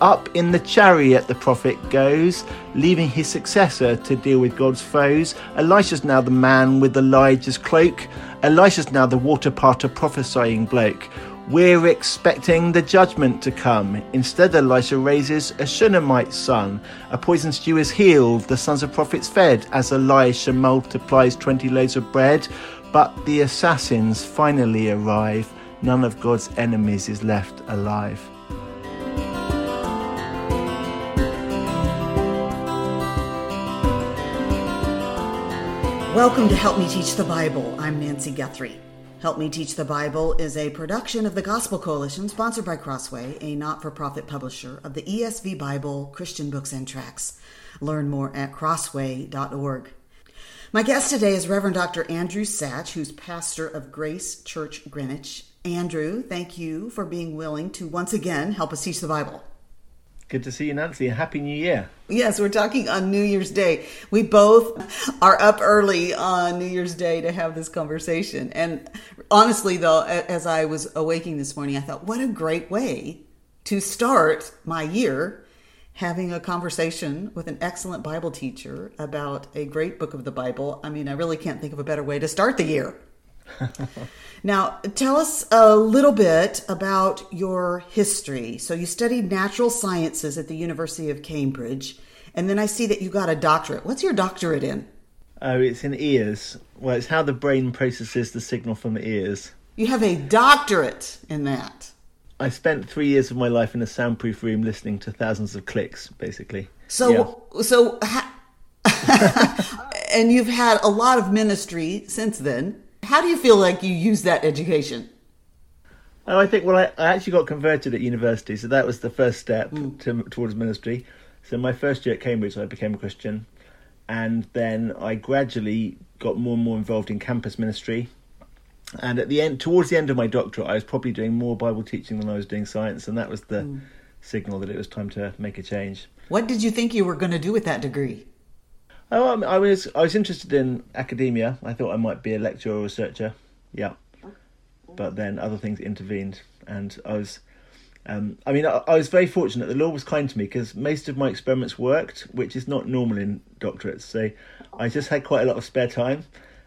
Up in the chariot the prophet goes, leaving his successor to deal with God's foes. Elisha's now the man with Elijah's cloak. Elisha's now the water parter prophesying bloke. We're expecting the judgment to come. Instead, Elisha raises a Shunammite son. A poison stew is healed, the sons of prophets fed, as Elisha multiplies 20 loaves of bread. But the assassins finally arrive. None of God's enemies is left alive. Welcome to Help Me Teach the Bible. I'm Nancy Guthrie. Help Me Teach the Bible is a production of the Gospel Coalition, sponsored by Crossway, a not for profit publisher of the ESV Bible, Christian books, and tracts. Learn more at crossway.org. My guest today is Reverend Dr. Andrew Sach, who's pastor of Grace Church Greenwich. Andrew, thank you for being willing to once again help us teach the Bible. Good to see you, Nancy. Happy New Year. Yes, we're talking on New Year's Day. We both are up early on New Year's Day to have this conversation. And honestly, though, as I was awaking this morning, I thought, what a great way to start my year having a conversation with an excellent Bible teacher about a great book of the Bible. I mean, I really can't think of a better way to start the year. Now, tell us a little bit about your history. So, you studied natural sciences at the University of Cambridge, and then I see that you got a doctorate. What's your doctorate in? Oh, it's in ears. Well, it's how the brain processes the signal from the ears. You have a doctorate in that. I spent three years of my life in a soundproof room listening to thousands of clicks, basically. So, yeah. so, ha- and you've had a lot of ministry since then. How do you feel like you use that education? Oh, I think well, I, I actually got converted at university, so that was the first step mm. to, towards ministry. So my first year at Cambridge, I became a Christian, and then I gradually got more and more involved in campus ministry. And at the end, towards the end of my doctorate, I was probably doing more Bible teaching than I was doing science, and that was the mm. signal that it was time to make a change. What did you think you were going to do with that degree? Oh, I was I was interested in academia. I thought I might be a lecturer or researcher. Yeah, but then other things intervened, and I was. Um, I mean, I, I, was very fortunate. The Lord was kind to me because most of my experiments worked, which is not normal in doctorates. So I just had quite a lot of spare time,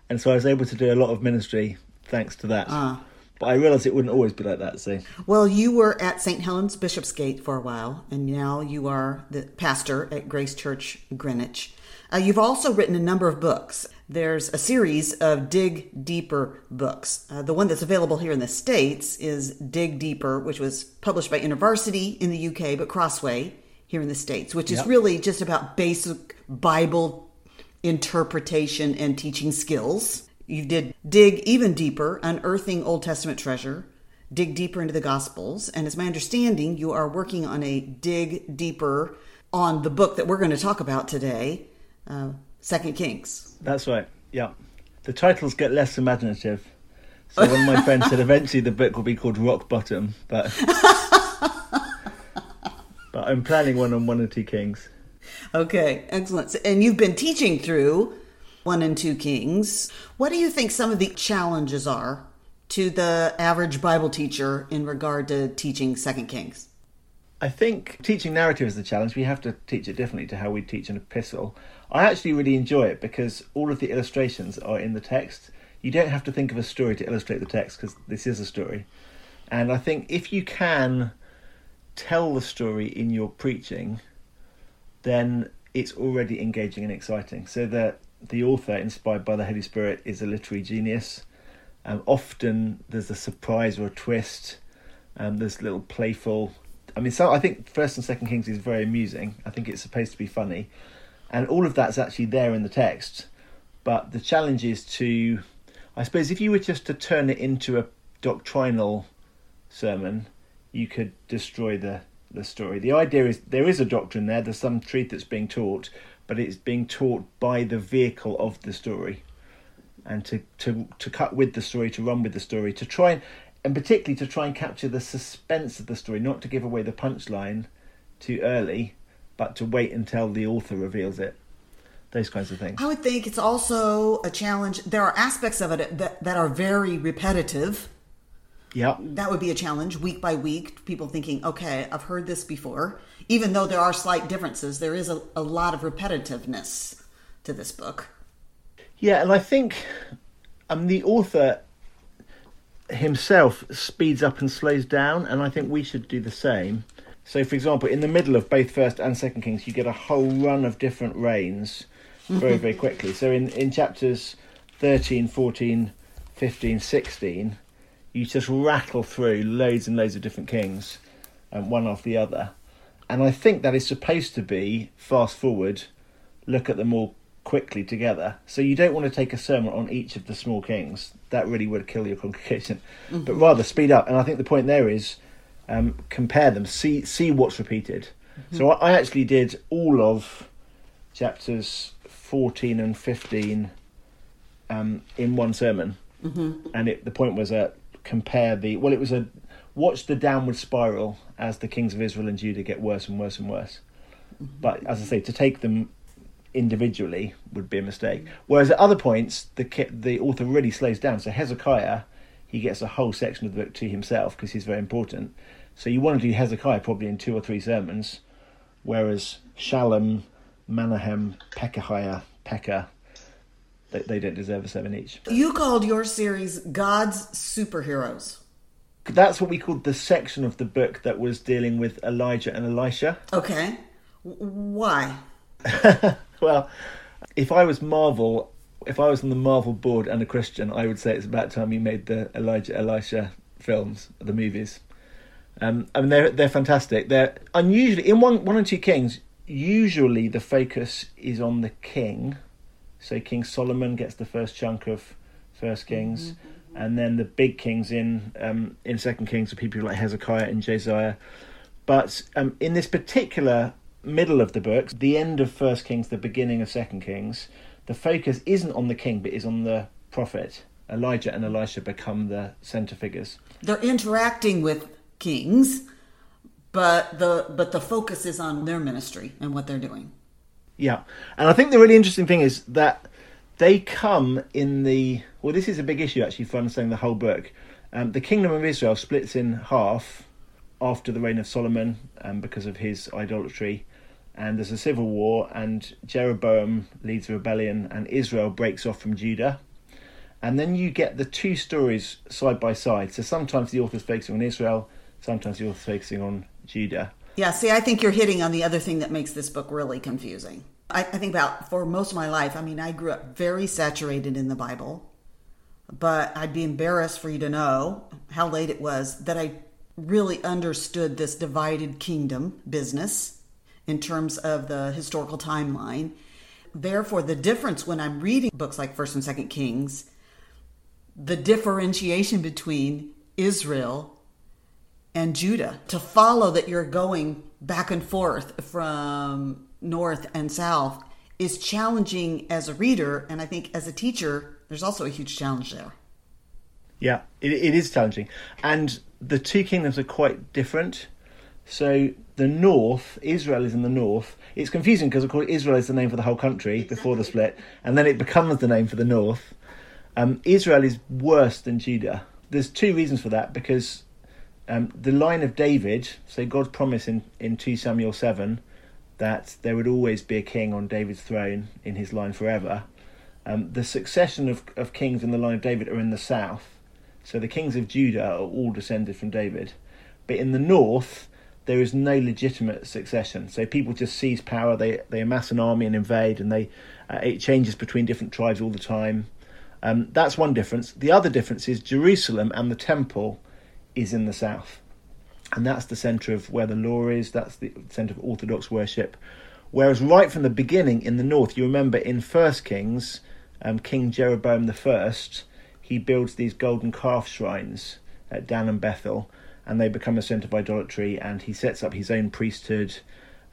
and so I was able to do a lot of ministry thanks to that. Ah. But I realised it wouldn't always be like that. So, well, you were at St. Helens Bishopsgate for a while, and now you are the pastor at Grace Church Greenwich. Uh, you've also written a number of books. There's a series of Dig Deeper books. Uh, the one that's available here in the States is Dig Deeper, which was published by University in the UK, but Crossway here in the States, which is really just about basic Bible interpretation and teaching skills. You did Dig Even Deeper, Unearthing Old Testament Treasure, dig deeper into the Gospels. And as my understanding, you are working on a dig deeper on the book that we're going to talk about today, uh, Second Kings. That's right. Yeah, the titles get less imaginative. So one of my friends said eventually the book will be called Rock Bottom, but but I'm planning one on one and two Kings. Okay, excellent. And you've been teaching through one and two Kings. What do you think some of the challenges are to the average Bible teacher in regard to teaching Second Kings? I think teaching narrative is the challenge. We have to teach it differently to how we teach an epistle. I actually really enjoy it because all of the illustrations are in the text. You don't have to think of a story to illustrate the text because this is a story. And I think if you can tell the story in your preaching, then it's already engaging and exciting. So that the author, inspired by the Holy Spirit, is a literary genius. Um, often there's a surprise or a twist. Um, there's little playful. I mean, so I think First and Second Kings is very amusing. I think it's supposed to be funny, and all of that's actually there in the text. But the challenge is to, I suppose, if you were just to turn it into a doctrinal sermon, you could destroy the the story. The idea is there is a doctrine there. There's some truth that's being taught, but it's being taught by the vehicle of the story, and to to to cut with the story, to run with the story, to try and and particularly to try and capture the suspense of the story, not to give away the punchline too early, but to wait until the author reveals it. Those kinds of things. I would think it's also a challenge. There are aspects of it that, that are very repetitive. Yeah. That would be a challenge week by week. People thinking, okay, I've heard this before. Even though there are slight differences, there is a, a lot of repetitiveness to this book. Yeah, and I think um, the author himself speeds up and slows down, and I think we should do the same. So, for example, in the middle of both First and Second Kings, you get a whole run of different reigns very, very quickly. So, in, in chapters 13, 14, 15, 16, you just rattle through loads and loads of different kings, um, one after the other. And I think that is supposed to be fast forward, look at them all quickly together. So you don't want to take a sermon on each of the small kings. That really would kill your congregation. Mm-hmm. But rather speed up. And I think the point there is um, compare them, see see what's repeated. Mm-hmm. So I, I actually did all of chapters 14 and 15 um, in one sermon. Mm-hmm. And it, the point was a compare the well, it was a watch the downward spiral as the kings of Israel and Judah get worse and worse and worse. But as I say, to take them individually would be a mistake. Whereas at other points, the the author really slows down. So Hezekiah, he gets a whole section of the book to himself because he's very important. So you want to do Hezekiah probably in two or three sermons, whereas Shallum, Menahem, Pekahiah, Pekah, they, they don't deserve a seven each. You called your series God's Superheroes. That's what we called the section of the book that was dealing with Elijah and Elisha. Okay. Why? well, if I was Marvel, if I was on the Marvel board and a Christian, I would say it's about time you made the Elijah Elisha films, the movies. Um, I mean, they're they're fantastic. They're unusually in one one and two Kings. Usually, the focus is on the king. So King Solomon gets the first chunk of First Kings, mm-hmm. and then the big kings in um, in Second Kings are people like Hezekiah and Josiah. But um, in this particular middle of the book, the end of First Kings, the beginning of Second Kings, the focus isn't on the king, but is on the prophet. Elijah and Elisha become the center figures. They're interacting with kings, but the but the focus is on their ministry and what they're doing. Yeah, and I think the really interesting thing is that they come in the well. This is a big issue actually for understanding the whole book. Um, the kingdom of Israel splits in half after the reign of Solomon um, because of his idolatry, and there's a civil war, and Jeroboam leads a rebellion, and Israel breaks off from Judah. And then you get the two stories side by side. So sometimes the author's focusing on Israel, sometimes the author's focusing on Judah. Yeah, see, I think you're hitting on the other thing that makes this book really confusing. I, I think about for most of my life, I mean, I grew up very saturated in the Bible, but I'd be embarrassed for you to know how late it was that I really understood this divided kingdom business in terms of the historical timeline. Therefore, the difference when I'm reading books like 1st and 2nd Kings, the differentiation between Israel and Judah, to follow that you're going back and forth from north and south is challenging as a reader. And I think as a teacher, there's also a huge challenge there. Yeah, it, it is challenging. And the two kingdoms are quite different. So the north, Israel is in the north. It's confusing because, of course, Israel is the name for the whole country before the split, and then it becomes the name for the north. Um, Israel is worse than Judah. There's two reasons for that because um, the line of David, so God's promise in, in 2 Samuel 7 that there would always be a king on David's throne in his line forever. Um, the succession of, of kings in the line of David are in the south. So the kings of Judah are all descended from David. But in the north, there is no legitimate succession. So people just seize power, they, they amass an army and invade, and they uh, it changes between different tribes all the time. Um, that's one difference. The other difference is Jerusalem and the temple is in the south. And that's the centre of where the law is, that's the centre of Orthodox worship. Whereas right from the beginning in the north, you remember in First Kings, um, King Jeroboam the First, he builds these golden calf shrines at Dan and Bethel, and they become a centre of idolatry, and he sets up his own priesthood.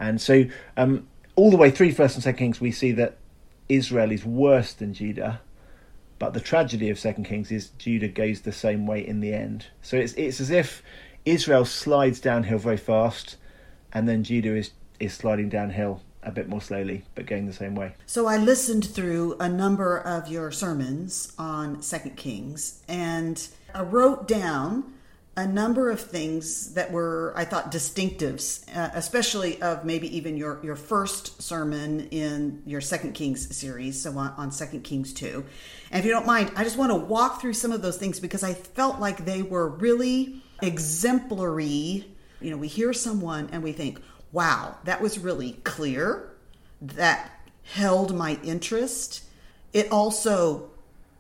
And so, um, all the way through First and Second Kings, we see that Israel is worse than Judah, but the tragedy of Second Kings is Judah goes the same way in the end. So it's it's as if Israel slides downhill very fast, and then Judah is is sliding downhill a bit more slowly, but going the same way. So I listened through a number of your sermons on Second Kings, and I wrote down a number of things that were, I thought, distinctives, uh, especially of maybe even your, your first sermon in your Second Kings series, so on, on Second Kings 2. And if you don't mind, I just want to walk through some of those things because I felt like they were really exemplary. You know, we hear someone and we think, wow, that was really clear. That held my interest. It also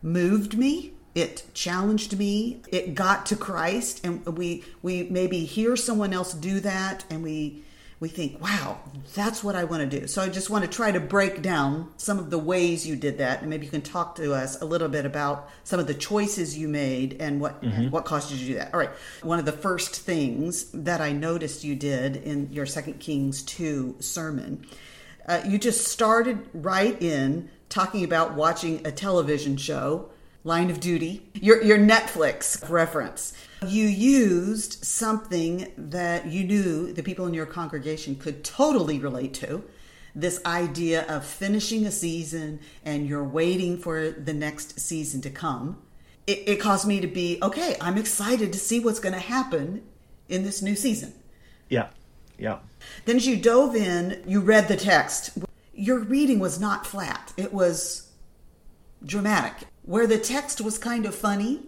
moved me it challenged me. It got to christ and we we maybe hear someone else do that and we we think wow that's what i want to do. So i just want to try to break down some of the ways you did that and maybe you can talk to us a little bit about some of the choices you made and what mm-hmm. what caused you to do that. All right. One of the first things that i noticed you did in your second kings 2 sermon uh, you just started right in talking about watching a television show Line of Duty, your, your Netflix reference. You used something that you knew the people in your congregation could totally relate to this idea of finishing a season and you're waiting for the next season to come. It, it caused me to be okay, I'm excited to see what's going to happen in this new season. Yeah, yeah. Then as you dove in, you read the text. Your reading was not flat, it was dramatic where the text was kind of funny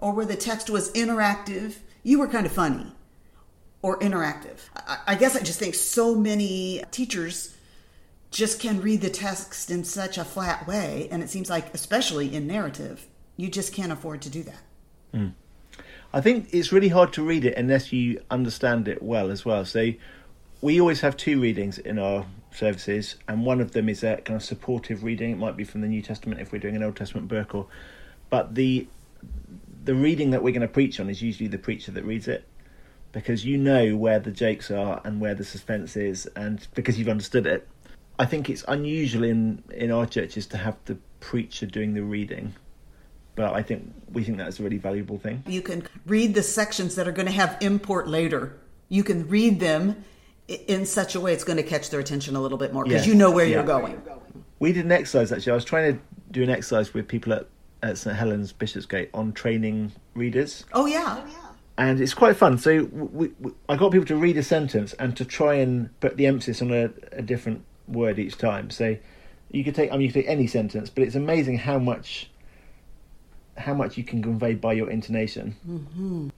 or where the text was interactive, you were kind of funny or interactive. I, I, guess I just think so many teachers just can read the text in such a flat way. And it seems like, especially in narrative, you just can't afford to do that. Mm. I think it's really hard to read it unless you understand it well as well. So we always have two readings in our services, and one of them is a kind of supportive reading. It might be from the New Testament if we're doing an Old Testament book, or but the the reading that we're going to preach on is usually the preacher that reads it because you know where the jokes are and where the suspense is, and because you've understood it. I think it's unusual in in our churches to have the preacher doing the reading but I think we think that's a really valuable thing. You can read the sections that are going to have import later. You can read them in such a way it's going to catch their attention a little bit more because you know where yeah. you're going. We did an exercise actually. I was trying to do an exercise with people at, at St Helens Bishopsgate on training readers. Oh yeah. And it's quite fun. So we, we, I got people to read a sentence and to try and put the emphasis on a, a different word each time. So you could take I mean you could take any sentence, but it's amazing how much how much you can convey by your intonation. Mm-hmm.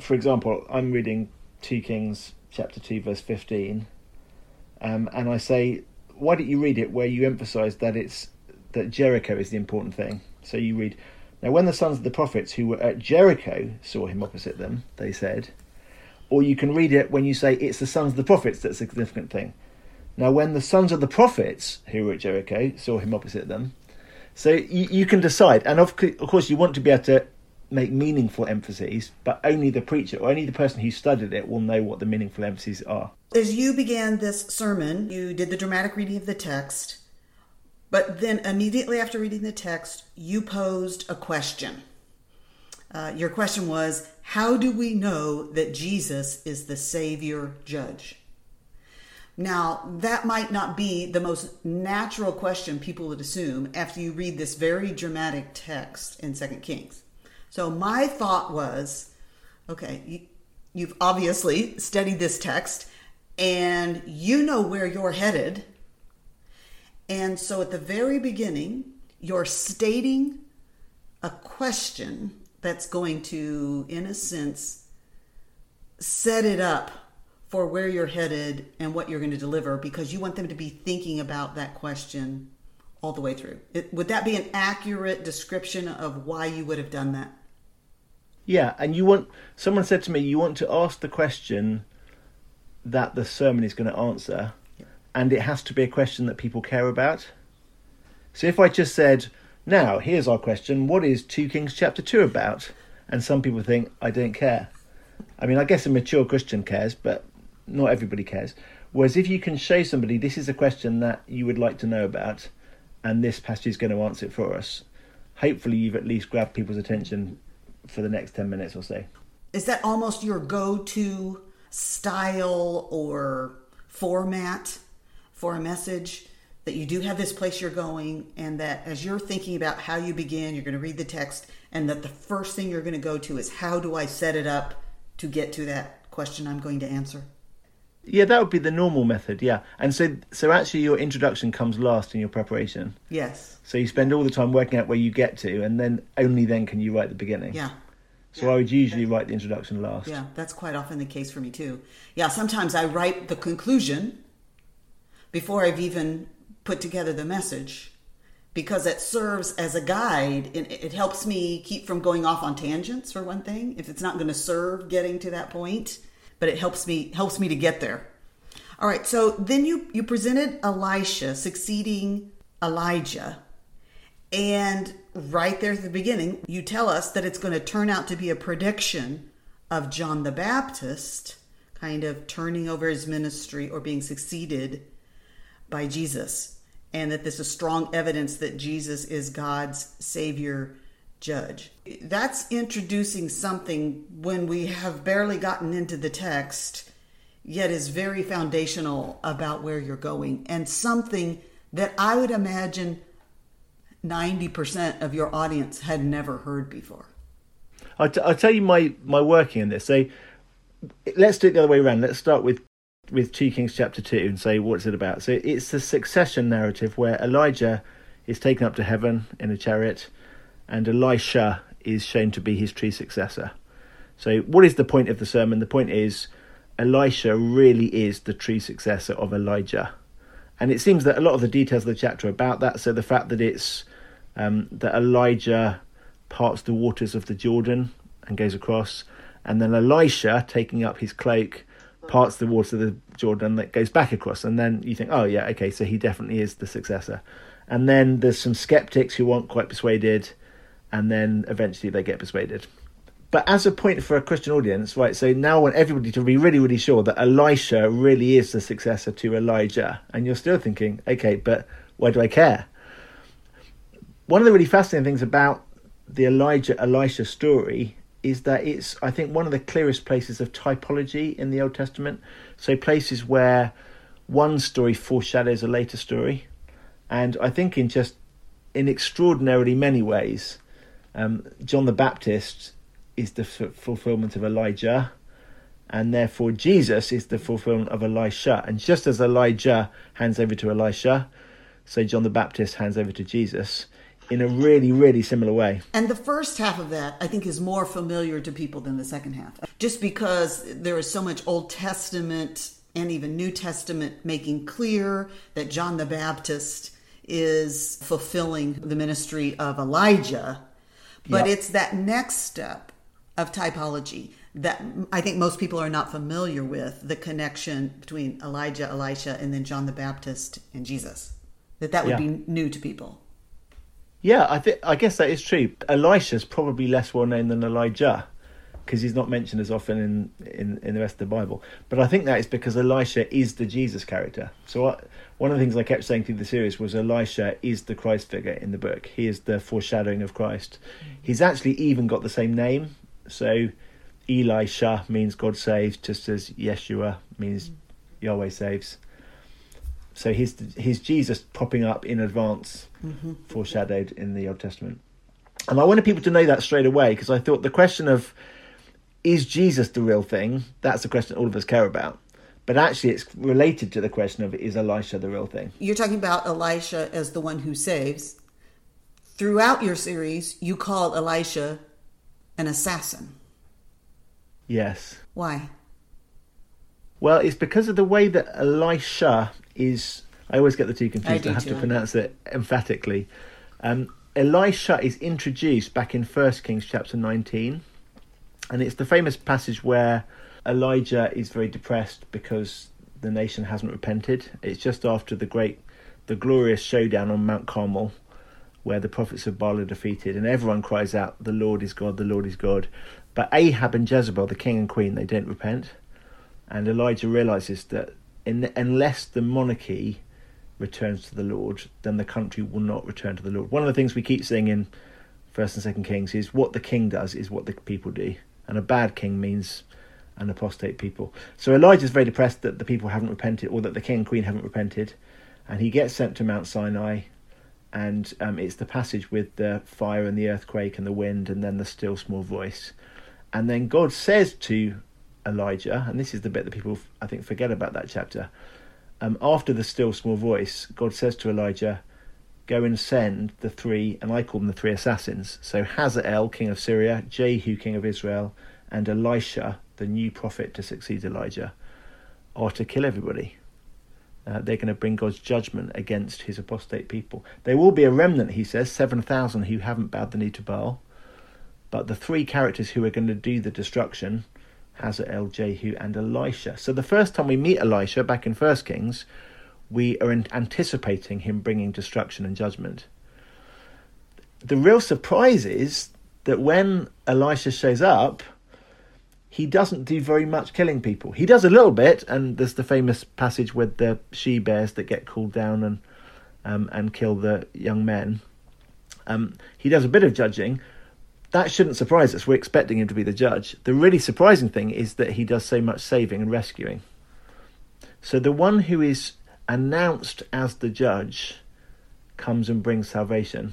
For example, I'm reading Two Kings chapter 2, verse 15. Um, and I say, why don't you read it where you emphasize that it's that Jericho is the important thing? So you read, Now when the sons of the prophets who were at Jericho saw him opposite them, they said, or you can read it when you say it's the sons of the prophets that's a significant thing. Now when the sons of the prophets who were at Jericho saw him opposite them, so you, you can decide, and of, of course you want to be able to make meaningful emphases, but only the preacher or only the person who studied it will know what the meaningful emphases are. As you began this sermon, you did the dramatic reading of the text, but then immediately after reading the text, you posed a question. Uh, your question was How do we know that Jesus is the Savior Judge? Now, that might not be the most natural question people would assume after you read this very dramatic text in Second Kings. So my thought was, okay, you, you've obviously studied this text and you know where you're headed. And so at the very beginning, you're stating a question that's going to, in a sense, set it up for where you're headed and what you're going to deliver because you want them to be thinking about that question all the way through. It, would that be an accurate description of why you would have done that? Yeah, and you want someone said to me, you want to ask the question that the sermon is going to answer, yeah. and it has to be a question that people care about. So if I just said, now here's our question, what is 2 Kings chapter 2 about? And some people think, I don't care. I mean, I guess a mature Christian cares, but not everybody cares. Whereas if you can show somebody this is a question that you would like to know about, and this passage is going to answer it for us, hopefully you've at least grabbed people's attention for the next 10 minutes or so. Is that almost your go to style or format for a message? that you do have this place you're going, and that as you're thinking about how you begin, you're going to read the text, and that the first thing you're going to go to is how do I set it up to get to that question I'm going to answer? Yeah, that would be the normal method. Yeah, and so so actually your introduction comes last in your preparation. Yes. So you spend all the time working out where you get to, and then only then can you write the beginning. Yeah. So I would usually write the introduction last. Yeah, that's quite often the case for me too. Yeah, sometimes I write the conclusion before I've even put together the message because it serves as a guide and it helps me keep from going off on tangents for one thing if it's not going to serve getting to that point but it helps me helps me to get there. All right so then you you presented elisha succeeding elijah. And right there at the beginning you tell us that it's going to turn out to be a prediction of john the baptist kind of turning over his ministry or being succeeded by jesus. And that this is strong evidence that Jesus is God's Savior judge. That's introducing something when we have barely gotten into the text, yet is very foundational about where you're going, and something that I would imagine 90% of your audience had never heard before. I'll, t- I'll tell you my, my working in this. So let's do it the other way around. Let's start with with 2 Kings chapter 2 and say what's it about. So it's the succession narrative where Elijah is taken up to heaven in a chariot and Elisha is shown to be his true successor. So what is the point of the sermon? The point is Elisha really is the true successor of Elijah. And it seems that a lot of the details of the chapter are about that. So the fact that it's um, that Elijah parts the waters of the Jordan and goes across, and then Elisha taking up his cloak parts the waters of the Jordan that goes back across, and then you think, oh yeah, okay, so he definitely is the successor. And then there's some skeptics who aren't quite persuaded, and then eventually they get persuaded. But as a point for a Christian audience, right? So now I want everybody to be really, really sure that Elisha really is the successor to Elijah, and you're still thinking, okay, but why do I care? One of the really fascinating things about the Elijah Elisha story is that it's I think one of the clearest places of typology in the Old Testament. So places where one story foreshadows a later story, and I think in just in extraordinarily many ways, um, John the Baptist is the f- fulfillment of Elijah, and therefore Jesus is the fulfillment of Elisha. And just as Elijah hands over to Elisha, so John the Baptist hands over to Jesus in a really, really similar way. And the first half of that, I think, is more familiar to people than the second half, just because there is so much Old Testament and even New Testament making clear that John the Baptist is fulfilling the ministry of Elijah. But yep. it's that next step of typology that I think most people are not familiar with the connection between Elijah, Elisha, and then John the Baptist and Jesus. That that would yeah. be new to people. Yeah, I think I guess that is true. Elisha's probably less well known than Elijah because he's not mentioned as often in, in, in the rest of the Bible. But I think that is because Elisha is the Jesus character. So I, one of the things I kept saying through the series was Elisha is the Christ figure in the book. He is the foreshadowing of Christ. He's actually even got the same name. So Elisha means God saves, just as Yeshua means Yahweh saves. So he's he's Jesus popping up in advance, mm-hmm. foreshadowed in the Old Testament. And I wanted people to know that straight away because I thought the question of is Jesus the real thing? That's the question all of us care about. But actually, it's related to the question of is Elisha the real thing? You're talking about Elisha as the one who saves. Throughout your series, you call Elisha an assassin. Yes. Why? Well, it's because of the way that Elisha is. I always get the two confused. I, I have too. to pronounce it emphatically. Um, Elisha is introduced back in First Kings chapter 19, and it's the famous passage where Elijah is very depressed because the nation hasn't repented. It's just after the great, the glorious showdown on Mount Carmel, where the prophets of Baal are defeated, and everyone cries out, "The Lord is God! The Lord is God!" But Ahab and Jezebel, the king and queen, they don't repent, and Elijah realizes that in, unless the monarchy returns to the Lord, then the country will not return to the Lord. One of the things we keep saying in First and Second Kings is what the king does is what the people do, and a bad king means an apostate people. So Elijah is very depressed that the people haven't repented, or that the king and queen haven't repented, and he gets sent to Mount Sinai, and um, it's the passage with the fire and the earthquake and the wind, and then the still small voice, and then God says to Elijah, and this is the bit that people I think forget about that chapter. Um, after the still small voice, God says to Elijah, "Go and send the three, and I call them the three assassins. So Hazael, king of Syria, Jehu, king of Israel, and Elisha, the new prophet to succeed Elijah, are to kill everybody." Uh, they're going to bring God's judgment against his apostate people. There will be a remnant, he says, 7,000 who haven't bowed the knee to Baal. But the three characters who are going to do the destruction Hazael, Jehu, and Elisha. So the first time we meet Elisha back in First Kings, we are anticipating him bringing destruction and judgment. The real surprise is that when Elisha shows up, he doesn't do very much killing people. He does a little bit, and there's the famous passage with the she bears that get called down and um, and kill the young men. Um, he does a bit of judging. That shouldn't surprise us. We're expecting him to be the judge. The really surprising thing is that he does so much saving and rescuing. So the one who is announced as the judge comes and brings salvation.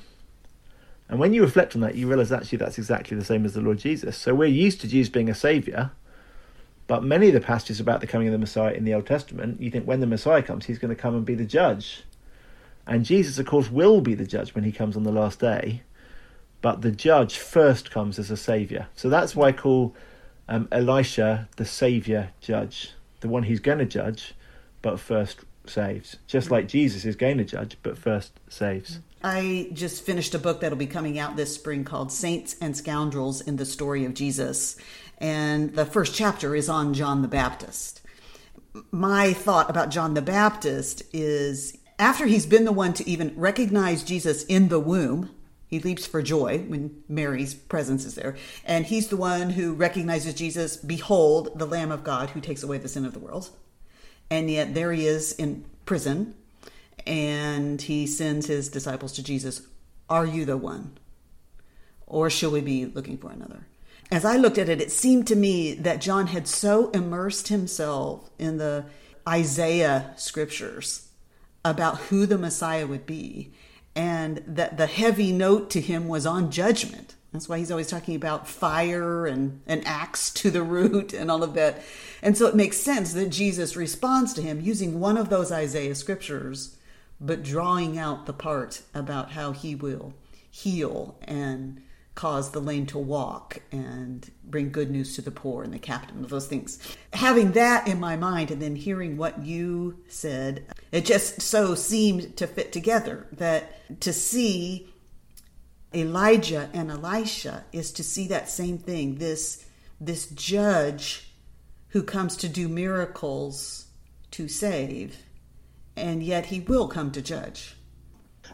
And when you reflect on that, you realize actually that's exactly the same as the Lord Jesus. So we're used to Jesus being a savior, but many of the passages about the coming of the Messiah in the Old Testament, you think when the Messiah comes, he's going to come and be the judge. And Jesus, of course, will be the judge when he comes on the last day, but the judge first comes as a savior. So that's why I call um, Elisha the savior judge, the one who's going to judge, but first saves. Just like Jesus is going to judge, but first saves. I just finished a book that'll be coming out this spring called Saints and Scoundrels in the Story of Jesus. And the first chapter is on John the Baptist. My thought about John the Baptist is after he's been the one to even recognize Jesus in the womb, he leaps for joy when Mary's presence is there. And he's the one who recognizes Jesus, behold, the Lamb of God who takes away the sin of the world. And yet there he is in prison and he sends his disciples to Jesus, Are you the one? Or shall we be looking for another? As I looked at it, it seemed to me that John had so immersed himself in the Isaiah scriptures about who the Messiah would be, and that the heavy note to him was on judgment. That's why he's always talking about fire and an axe to the root and all of that. And so it makes sense that Jesus responds to him using one of those Isaiah scriptures but drawing out the part about how he will heal and cause the lame to walk and bring good news to the poor and the captive of those things. Having that in my mind and then hearing what you said, it just so seemed to fit together that to see Elijah and Elisha is to see that same thing. This this judge who comes to do miracles to save and yet he will come to judge.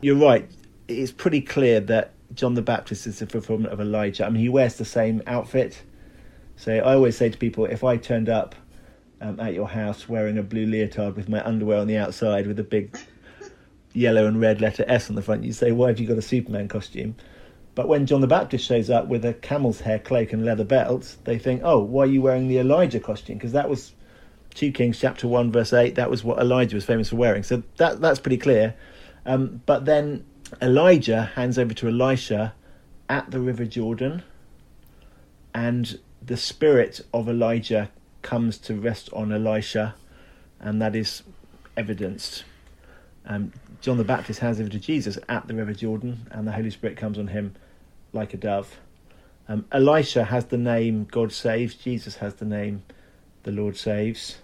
You're right. It's pretty clear that John the Baptist is the fulfillment of Elijah. I mean, he wears the same outfit. So I always say to people, if I turned up um, at your house wearing a blue leotard with my underwear on the outside with a big yellow and red letter S on the front, you'd say, why have you got a Superman costume? But when John the Baptist shows up with a camel's hair cloak and leather belt, they think, oh, why are you wearing the Elijah costume? Because that was 2 Kings chapter 1 verse 8 that was what Elijah was famous for wearing. So that that's pretty clear. Um, but then Elijah hands over to Elisha at the river Jordan and the spirit of Elijah comes to rest on Elisha and that is evidenced. Um, John the Baptist hands over to Jesus at the river Jordan and the Holy Spirit comes on him like a dove um, Elisha has the name God saves Jesus has the name the Lord saves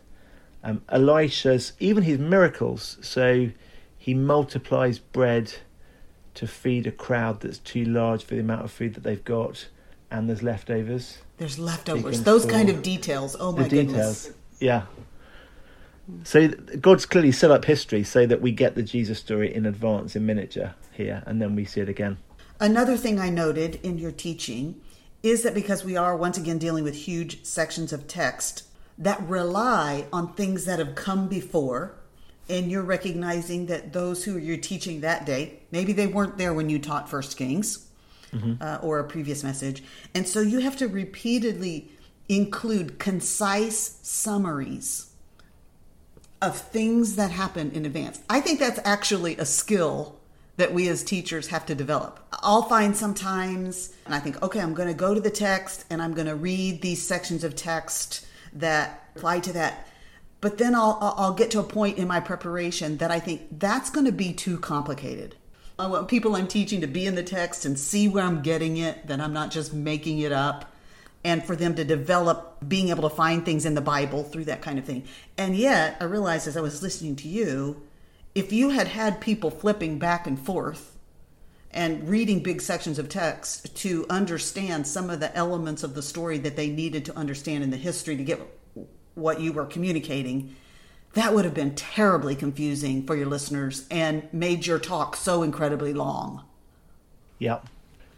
um, Elisha's, even his miracles, so he multiplies bread to feed a crowd that's too large for the amount of food that they've got, and there's leftovers. There's leftovers. Those kind of details. Oh my the details. goodness. Yeah. So God's clearly set up history so that we get the Jesus story in advance in miniature here, and then we see it again. Another thing I noted in your teaching is that because we are once again dealing with huge sections of text, that rely on things that have come before and you're recognizing that those who you're teaching that day maybe they weren't there when you taught first kings mm-hmm. uh, or a previous message and so you have to repeatedly include concise summaries of things that happen in advance. I think that's actually a skill that we as teachers have to develop. I'll find sometimes, and I think, okay, I'm going to go to the text and I'm going to read these sections of text that apply to that. But then I'll, I'll get to a point in my preparation that I think that's going to be too complicated. I want people I'm teaching to be in the text and see where I'm getting it, that I'm not just making it up, and for them to develop being able to find things in the Bible through that kind of thing. And yet, I realized as I was listening to you, if you had had people flipping back and forth and reading big sections of text to understand some of the elements of the story that they needed to understand in the history to get what you were communicating, that would have been terribly confusing for your listeners and made your talk so incredibly long. Yeah.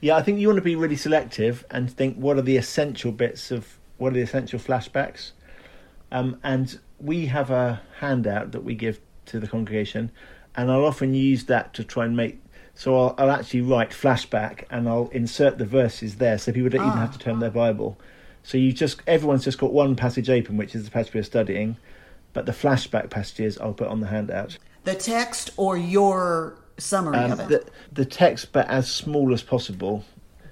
Yeah, I think you want to be really selective and think what are the essential bits of what are the essential flashbacks. Um, and we have a handout that we give to the congregation, and I'll often use that to try and make. So I'll, I'll actually write flashback and I'll insert the verses there, so people don't ah. even have to turn their Bible. So you just everyone's just got one passage open, which is the passage we're studying, but the flashback passages I'll put on the handout. The text or your summary um, of it. The, the text, but as small as possible.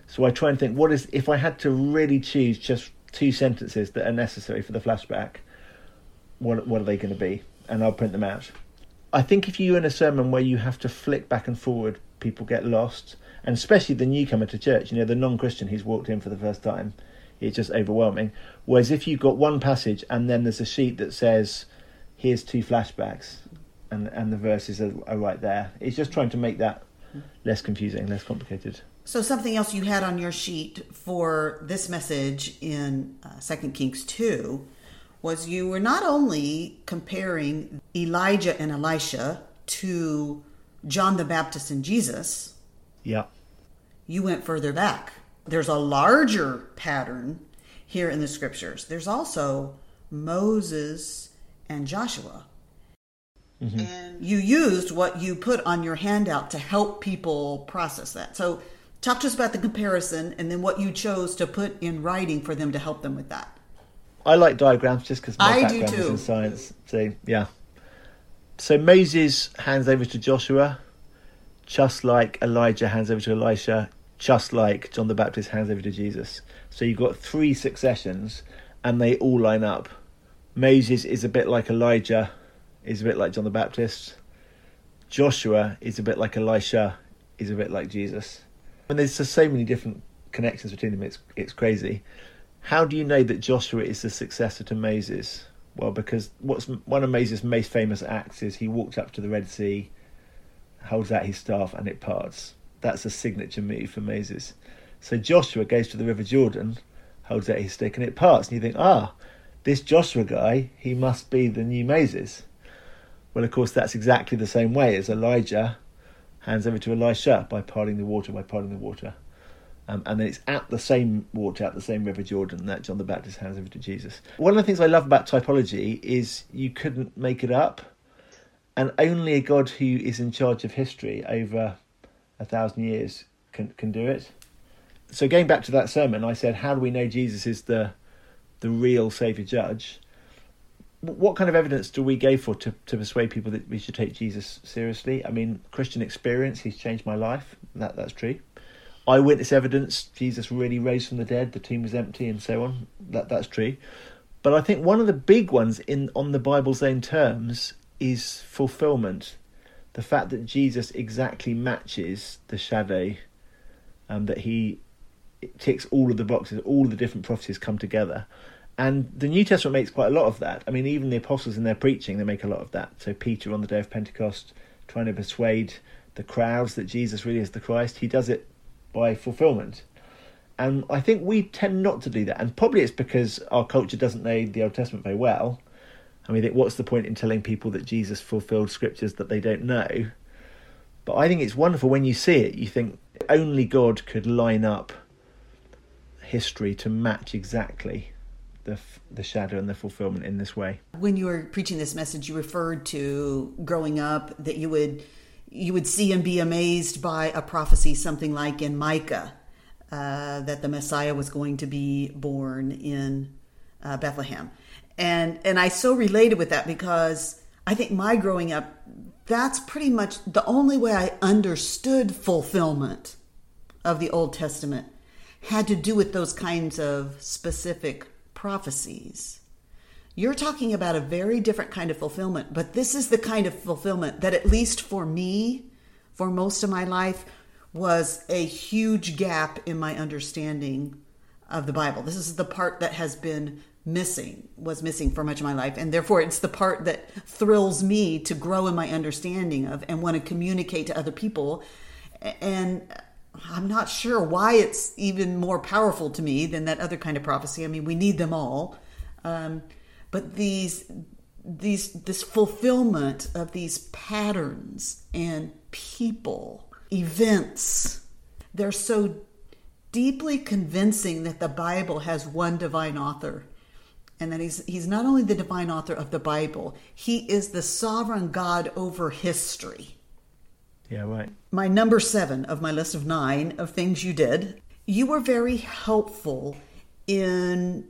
So I try and think, what is if I had to really choose just two sentences that are necessary for the flashback? What what are they going to be? And I'll print them out. I think if you're in a sermon where you have to flick back and forward, people get lost, and especially the newcomer to church, you know, the non-Christian who's walked in for the first time, it's just overwhelming. Whereas if you've got one passage and then there's a sheet that says, "Here's two flashbacks," and and the verses are, are right there, it's just trying to make that less confusing, less complicated. So something else you had on your sheet for this message in uh, Second Kings two was you were not only comparing Elijah and Elisha to John the Baptist and Jesus. Yeah. You went further back. There's a larger pattern here in the scriptures. There's also Moses and Joshua. Mm-hmm. And you used what you put on your handout to help people process that. So, talk to us about the comparison and then what you chose to put in writing for them to help them with that. I like diagrams just because my I background is in science. So yeah. So Moses hands over to Joshua, just like Elijah hands over to Elisha, just like John the Baptist hands over to Jesus. So you've got three successions, and they all line up. Moses is a bit like Elijah, is a bit like John the Baptist. Joshua is a bit like Elisha, is a bit like Jesus. And there's just so many different connections between them. It's it's crazy. How do you know that Joshua is the successor to Moses? Well, because what's one of Moses' most famous acts is he walked up to the Red Sea, holds out his staff, and it parts. That's a signature move for Moses. So Joshua goes to the River Jordan, holds out his stick, and it parts. And you think, ah, this Joshua guy, he must be the new Moses. Well, of course, that's exactly the same way as Elijah hands over to Elisha by parting the water, by parting the water. Um, and then it's at the same water, at the same River Jordan, that John the Baptist hands over to Jesus. One of the things I love about typology is you couldn't make it up, and only a God who is in charge of history over a thousand years can can do it. So going back to that sermon, I said, "How do we know Jesus is the the real Savior Judge?" What kind of evidence do we go for to, to persuade people that we should take Jesus seriously? I mean, Christian experience, he's changed my life. That that's true eyewitness evidence, Jesus really raised from the dead, the tomb was empty, and so on. That that's true. But I think one of the big ones in on the Bible's own terms is fulfillment. The fact that Jesus exactly matches the shadow, um, that he ticks all of the boxes, all of the different prophecies come together. And the New Testament makes quite a lot of that. I mean, even the apostles in their preaching, they make a lot of that. So Peter on the day of Pentecost, trying to persuade the crowds that Jesus really is the Christ, he does it by fulfillment. And I think we tend not to do that. And probably it's because our culture doesn't know the Old Testament very well. I mean, what's the point in telling people that Jesus fulfilled scriptures that they don't know? But I think it's wonderful when you see it. You think only God could line up history to match exactly the the shadow and the fulfillment in this way. When you were preaching this message, you referred to growing up that you would you would see and be amazed by a prophecy, something like in Micah, uh, that the Messiah was going to be born in uh, Bethlehem. And, and I so related with that because I think my growing up, that's pretty much the only way I understood fulfillment of the Old Testament had to do with those kinds of specific prophecies. You're talking about a very different kind of fulfillment, but this is the kind of fulfillment that, at least for me, for most of my life, was a huge gap in my understanding of the Bible. This is the part that has been missing, was missing for much of my life. And therefore, it's the part that thrills me to grow in my understanding of and want to communicate to other people. And I'm not sure why it's even more powerful to me than that other kind of prophecy. I mean, we need them all. Um, but these these this fulfillment of these patterns and people events they're so deeply convincing that the bible has one divine author. And that he's he's not only the divine author of the bible he is the sovereign god over history. Yeah right. My number 7 of my list of 9 of things you did you were very helpful in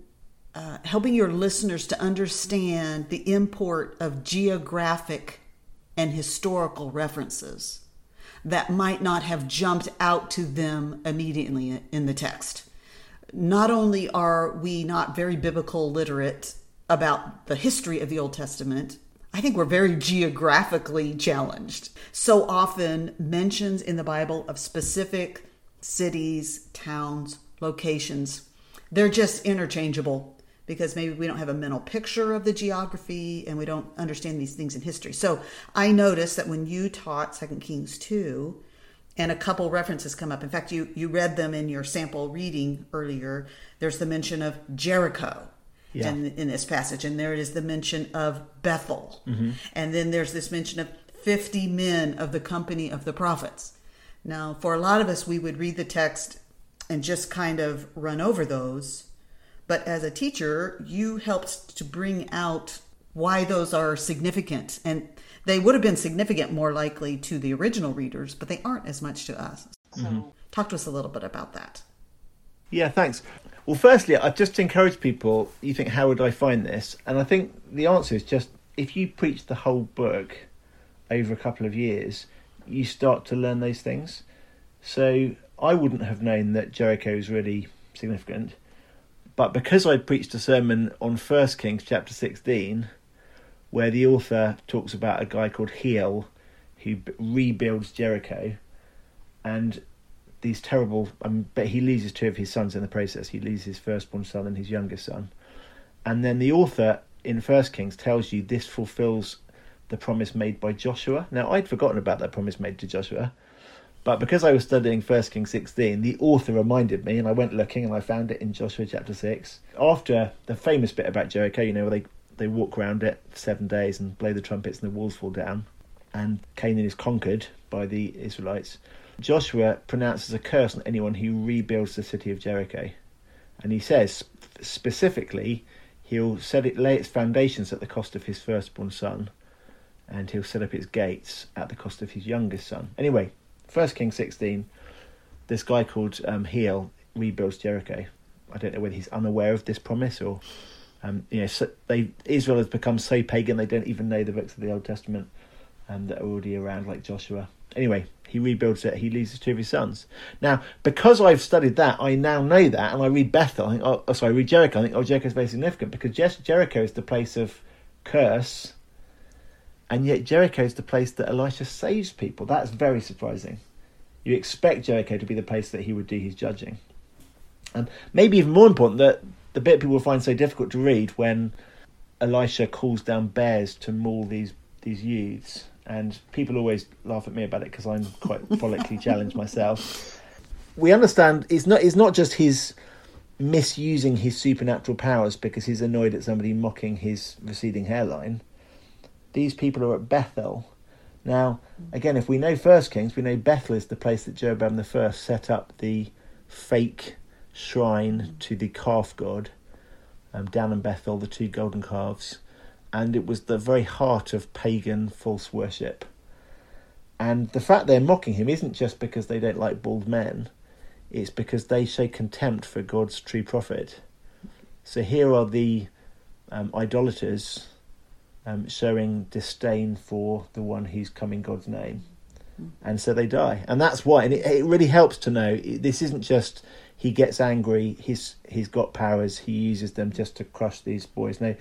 uh, helping your listeners to understand the import of geographic and historical references that might not have jumped out to them immediately in the text. Not only are we not very biblical literate about the history of the Old Testament, I think we're very geographically challenged. So often, mentions in the Bible of specific cities, towns, locations, they're just interchangeable because maybe we don't have a mental picture of the geography and we don't understand these things in history. So I noticed that when you taught Second Kings 2, and a couple references come up. In fact, you, you read them in your sample reading earlier. There's the mention of Jericho yeah. in, in this passage, and there is the mention of Bethel. Mm-hmm. And then there's this mention of 50 men of the company of the prophets. Now, for a lot of us, we would read the text and just kind of run over those but as a teacher, you helped to bring out why those are significant. And they would have been significant more likely to the original readers, but they aren't as much to us. So, mm-hmm. talk to us a little bit about that. Yeah, thanks. Well, firstly, I just encourage people. You think, how would I find this? And I think the answer is just if you preach the whole book over a couple of years, you start to learn those things. So I wouldn't have known that Jericho is really significant but because I preached a sermon on First Kings chapter 16, where the author talks about a guy called Hiel who rebuilds Jericho, and these terrible, um, but he loses two of his sons in the process. He loses his firstborn son and his youngest son. And then the author in First Kings tells you this fulfills the promise made by Joshua. Now, I'd forgotten about that promise made to Joshua but because I was studying First Kings 16, the author reminded me, and I went looking and I found it in Joshua chapter 6. After the famous bit about Jericho, you know, where they, they walk around it for seven days and blow the trumpets and the walls fall down, and Canaan is conquered by the Israelites, Joshua pronounces a curse on anyone who rebuilds the city of Jericho. And he says specifically, he'll set it, lay its foundations at the cost of his firstborn son, and he'll set up its gates at the cost of his youngest son. Anyway, First King 16, this guy called um, Hiel rebuilds Jericho. I don't know whether he's unaware of this promise or, um, you know, so they Israel has become so pagan they don't even know the books of the Old Testament um, that are already around, like Joshua. Anyway, he rebuilds it. He leaves two of his sons. Now, because I've studied that, I now know that, and I read Bethel. I think, oh, oh sorry, I read Jericho. I think, oh, Jericho is very significant because Jericho is the place of curse and yet Jericho is the place that Elisha saves people. That's very surprising. You expect Jericho to be the place that he would do his judging. And maybe even more important, that the bit people find so difficult to read when Elisha calls down bears to maul these these youths. And people always laugh at me about it because I'm quite follically challenged myself. We understand it's not it's not just his misusing his supernatural powers because he's annoyed at somebody mocking his receding hairline these people are at Bethel. Now, again, if we know First Kings, we know Bethel is the place that Jeroboam the First set up the fake shrine to the calf god, um, down in Bethel, the two golden calves, and it was the very heart of pagan false worship. And the fact they're mocking him isn't just because they don't like bald men, it's because they show contempt for God's true prophet. So here are the um, idolaters um, showing disdain for the one who's come in God's name. And so they die. And that's why. And it, it really helps to know this isn't just he gets angry, he's, he's got powers, he uses them just to crush these boys. No,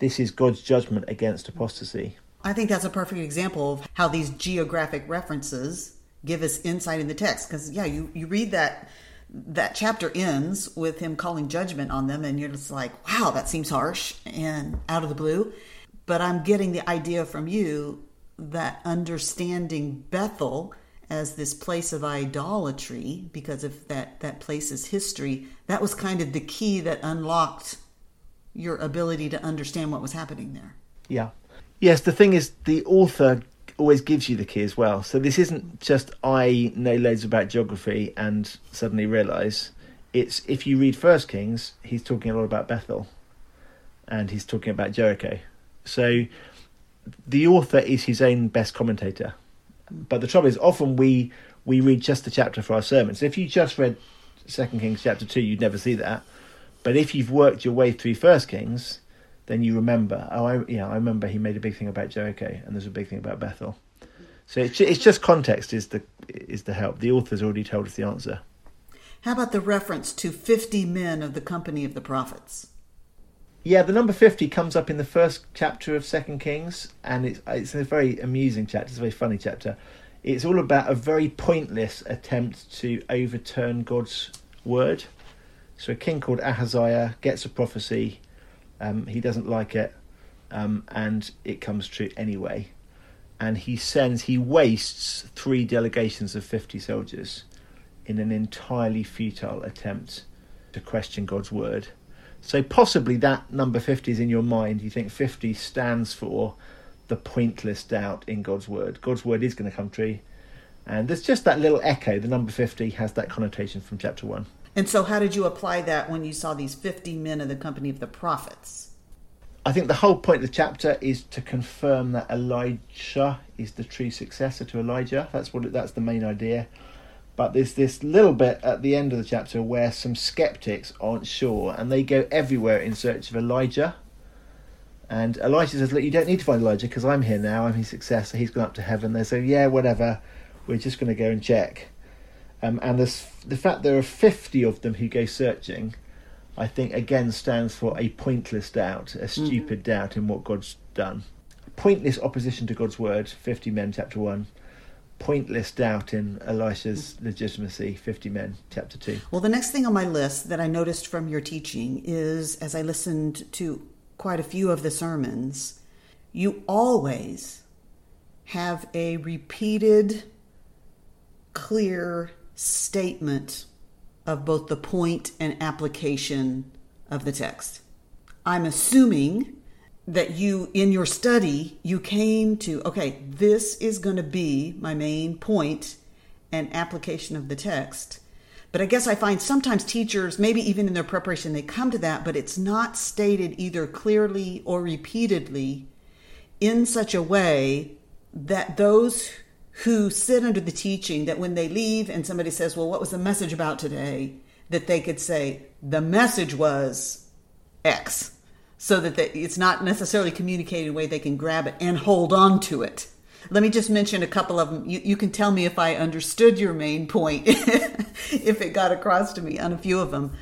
this is God's judgment against apostasy. I think that's a perfect example of how these geographic references give us insight in the text. Because, yeah, you, you read that that chapter ends with him calling judgment on them, and you're just like, wow, that seems harsh and out of the blue. But I'm getting the idea from you that understanding Bethel as this place of idolatry, because of that, that place's history, that was kind of the key that unlocked your ability to understand what was happening there. Yeah. Yes, the thing is, the author always gives you the key as well. So this isn't just I know loads about geography and suddenly realise. It's if you read First Kings, he's talking a lot about Bethel, and he's talking about Jericho. So the author is his own best commentator. But the trouble is, often we we read just the chapter for our sermons. If you just read Second Kings chapter two, you'd never see that. But if you've worked your way through First Kings, then you remember. Oh, I, yeah, I remember he made a big thing about Jericho, and there's a big thing about Bethel. So it's it's just context is the is the help. The author's already told us the answer. How about the reference to fifty men of the company of the prophets? Yeah, the number fifty comes up in the first chapter of Second Kings, and it's it's a very amusing chapter. It's a very funny chapter. It's all about a very pointless attempt to overturn God's word. So a king called Ahaziah gets a prophecy um, he doesn't like it, um, and it comes true anyway. And he sends, he wastes three delegations of 50 soldiers in an entirely futile attempt to question God's word. So possibly that number 50 is in your mind. You think 50 stands for the pointless doubt in God's word. God's word is going to come true. And there's just that little echo. The number 50 has that connotation from chapter 1. And so, how did you apply that when you saw these 50 men of the company of the prophets? I think the whole point of the chapter is to confirm that Elisha is the true successor to Elijah. That's what it, that's the main idea. But there's this little bit at the end of the chapter where some skeptics aren't sure, and they go everywhere in search of Elijah. And Elisha says, "Look, you don't need to find Elijah because I'm here now. I'm his successor. He's gone up to heaven." They say, "Yeah, whatever. We're just going to go and check." Um, and the fact there are 50 of them who go searching, I think again stands for a pointless doubt, a mm-hmm. stupid mm-hmm. doubt in what God's done. Pointless opposition to God's word, 50 men, chapter 1. Pointless doubt in Elisha's legitimacy, 50 men, chapter 2. Well, the next thing on my list that I noticed from your teaching is as I listened to quite a few of the sermons, you always have a repeated, clear statement of both the point and application of the text. I'm assuming that you, in your study, you came to, okay, this is going to be my main point and application of the text. But I guess I find sometimes teachers, maybe even in their preparation, they come to that, but it's not stated either clearly or repeatedly in such a way that those who sit under the teaching that when they leave and somebody says, Well, what was the message about today? that they could say, The message was X, so that they, it's not necessarily communicated in a way they can grab it and hold on to it. Let me just mention a couple of them. You, you can tell me if I understood your main point, if it got across to me on a few of them.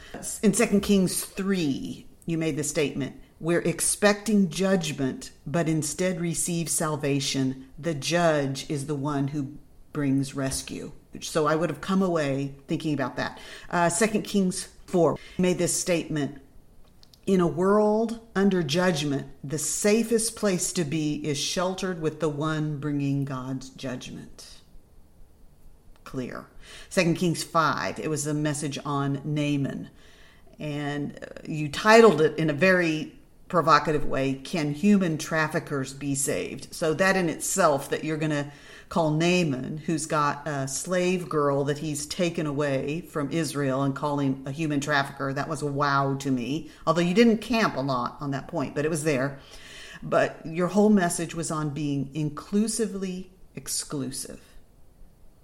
In 2 Kings 3, you made the statement we're expecting judgment, but instead receive salvation. The judge is the one who brings rescue. So I would have come away thinking about that. Uh, 2 Kings 4 made this statement In a world under judgment, the safest place to be is sheltered with the one bringing God's judgment. Clear. 2 Kings 5, it was a message on Naaman. And uh, you titled it in a very provocative way Can human traffickers be saved? So, that in itself, that you're going to call Naaman, who's got a slave girl that he's taken away from Israel and calling a human trafficker, that was a wow to me. Although you didn't camp a lot on that point, but it was there. But your whole message was on being inclusively exclusive.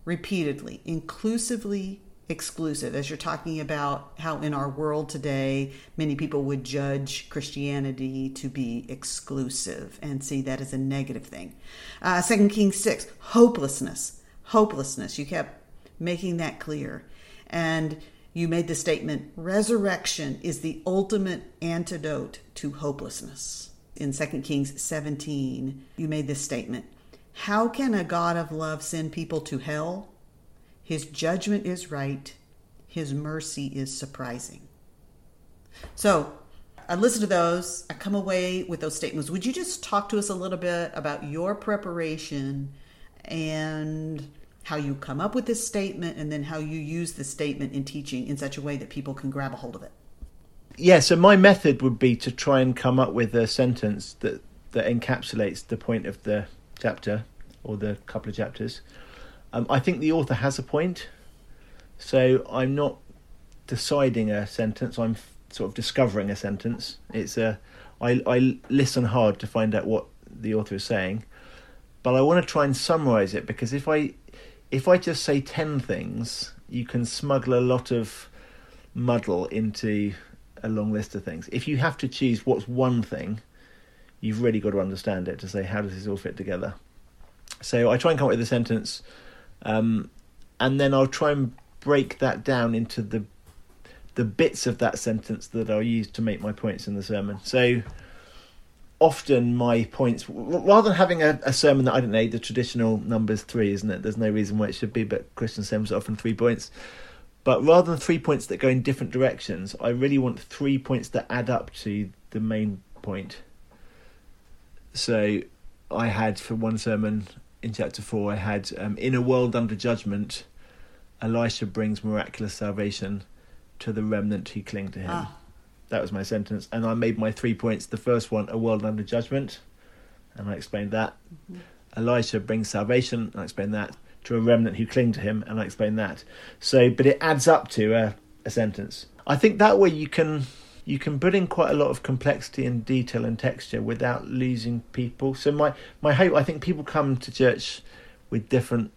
Repeatedly, inclusively exclusive, as you're talking about how in our world today, many people would judge Christianity to be exclusive and see that as a negative thing. Uh, 2 Kings 6, hopelessness. Hopelessness. You kept making that clear. And you made the statement resurrection is the ultimate antidote to hopelessness. In 2 Kings 17, you made this statement How can a God of love send people to hell? His judgment is right, His mercy is surprising. So, I listen to those. I come away with those statements. Would you just talk to us a little bit about your preparation and how you come up with this statement and then how you use the statement in teaching in such a way that people can grab a hold of it? Yeah, so my method would be to try and come up with a sentence that, that encapsulates the point of the chapter or the couple of chapters. Um, I think the author has a point, so I'm not deciding a sentence. I'm sort of discovering a sentence. It's a I, I listen hard to find out what the author is saying, but I want to try and summarize it because if I if I just say ten things, you can smuggle a lot of muddle into a long list of things. If you have to choose what's one thing, you've really got to understand it to say how does this all fit together. So I try and come up with a sentence um, and then I'll try and break that down into the the bits of that sentence that I'll use to make my points in the sermon. So often my points, rather than having a, a, sermon that I don't know, the traditional numbers three, isn't it? There's no reason why it should be, but Christian sermons are often three points. But rather than three points that go in different directions, I really want three points that add up to the main point. So I had for one sermon in chapter 4, I had um, In a world under judgment, Elisha brings miraculous salvation to the remnant who cling to him. Ah. That was my sentence. And I made my three points. The first one, a world under judgment, and I explained that. Mm-hmm. Elisha brings salvation, and I explained that, to a remnant who cling to him, and I explained that. So, but it adds up to a, a sentence. I think that way you can you can put in quite a lot of complexity and detail and texture without losing people. So my my hope, I think people come to church with different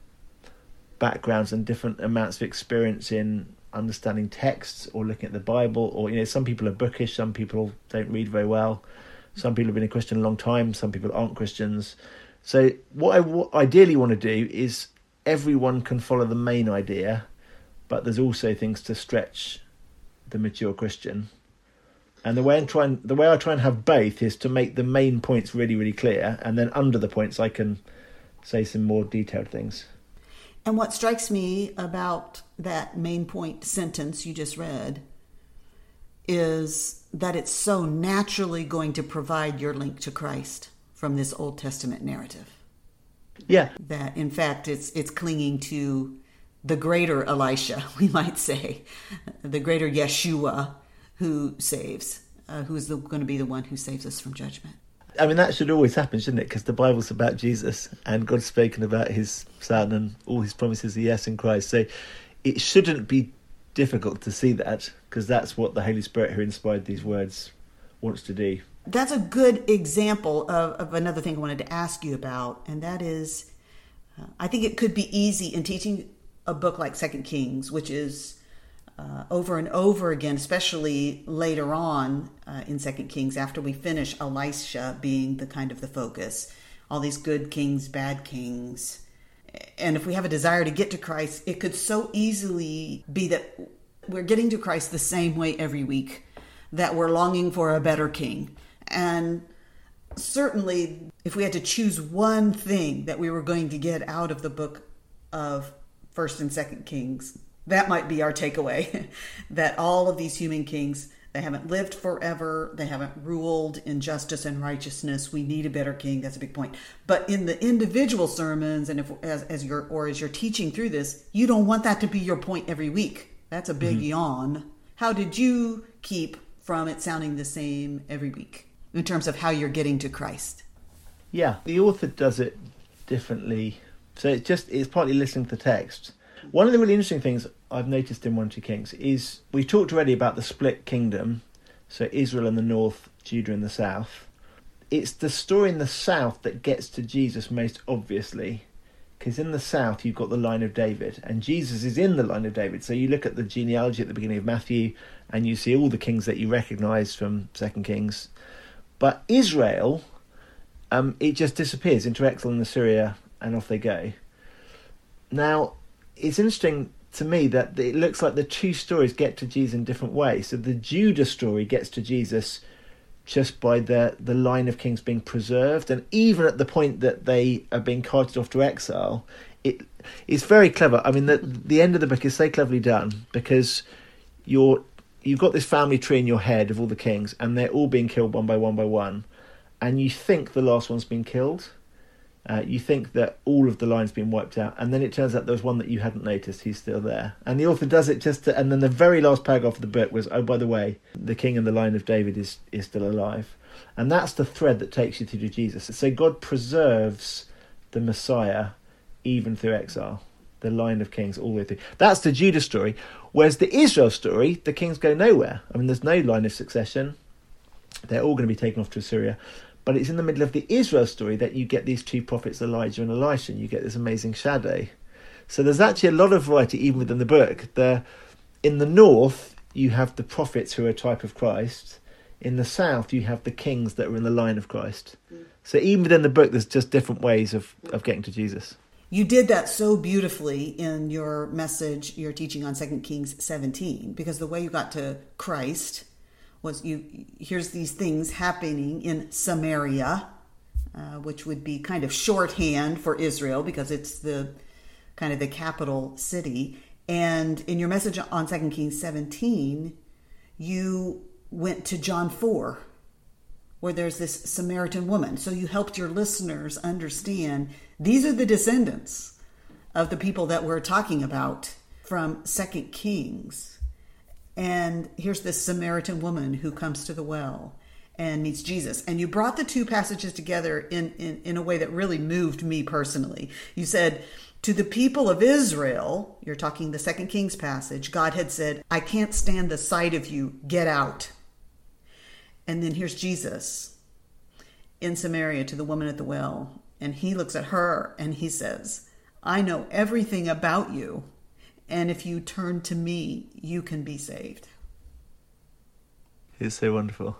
backgrounds and different amounts of experience in understanding texts or looking at the Bible. Or you know, some people are bookish, some people don't read very well, some people have been a Christian a long time, some people aren't Christians. So what I ideally want to do is everyone can follow the main idea, but there's also things to stretch the mature Christian and the way I try and the way I try and have both is to make the main points really, really clear, and then under the points I can say some more detailed things. And what strikes me about that main point sentence you just read is that it's so naturally going to provide your link to Christ from this Old Testament narrative. Yeah. That in fact it's it's clinging to the greater Elisha, we might say, the greater Yeshua who saves, uh, who is going to be the one who saves us from judgment. I mean, that should always happen, shouldn't it? Because the Bible's about Jesus and God's spoken about his Son and all his promises yes in Christ. So it shouldn't be difficult to see that because that's what the Holy Spirit who inspired these words wants to do. That's a good example of, of another thing I wanted to ask you about, and that is uh, I think it could be easy in teaching a book like Second Kings, which is uh, over and over again, especially later on uh, in Second Kings, after we finish Elisha being the kind of the focus, all these good kings, bad kings. And if we have a desire to get to Christ, it could so easily be that we're getting to Christ the same way every week, that we're longing for a better king. And certainly, if we had to choose one thing that we were going to get out of the book of First and Second Kings, that might be our takeaway that all of these human kings they haven't lived forever they haven't ruled in justice and righteousness. We need a better king that's a big point. But in the individual sermons and if as, as you're or as you're teaching through this you don't want that to be your point every week. That's a big mm-hmm. yawn. How did you keep from it sounding the same every week in terms of how you're getting to christ? Yeah the author does it differently. So it's just it's partly listening to the text one of the really interesting things I've noticed in One Two Kings is we talked already about the split kingdom, so Israel in the north, Judah in the south. It's the story in the south that gets to Jesus most obviously, because in the south you've got the line of David, and Jesus is in the line of David. So you look at the genealogy at the beginning of Matthew, and you see all the kings that you recognise from Second Kings. But Israel, um, it just disappears into exile in Assyria, and off they go. Now, it's interesting to me that it looks like the two stories get to Jesus in different ways. So the Judah story gets to Jesus just by the the line of kings being preserved, and even at the point that they are being carted off to exile, it it's very clever. I mean, the the end of the book is so cleverly done because you're you've got this family tree in your head of all the kings, and they're all being killed one by one by one, and you think the last one's been killed. Uh, you think that all of the lines been wiped out, and then it turns out there was one that you hadn't noticed. He's still there, and the author does it just to. And then the very last paragraph of the book was, "Oh, by the way, the king and the line of David is is still alive," and that's the thread that takes you through to Jesus. So God preserves the Messiah even through exile, the line of kings all the way through. That's the Judah story. Whereas the Israel story, the kings go nowhere. I mean, there's no line of succession. They're all going to be taken off to Assyria. But it's in the middle of the Israel story that you get these two prophets, Elijah and Elisha, and you get this amazing shadow. So there's actually a lot of variety even within the book. The, in the north, you have the prophets who are a type of Christ. In the south, you have the kings that are in the line of Christ. So even within the book, there's just different ways of, of getting to Jesus. You did that so beautifully in your message, your teaching on 2 Kings 17, because the way you got to Christ was you here's these things happening in Samaria, uh, which would be kind of shorthand for Israel because it's the kind of the capital city. And in your message on Second Kings 17, you went to John 4, where there's this Samaritan woman. So you helped your listeners understand these are the descendants of the people that we're talking about from Second Kings. And here's this Samaritan woman who comes to the well and meets Jesus. And you brought the two passages together in, in, in a way that really moved me personally. You said, to the people of Israel, you're talking the second Kings passage, God had said, I can't stand the sight of you, get out. And then here's Jesus in Samaria to the woman at the well. And he looks at her and he says, I know everything about you. And if you turn to me, you can be saved. It's so wonderful.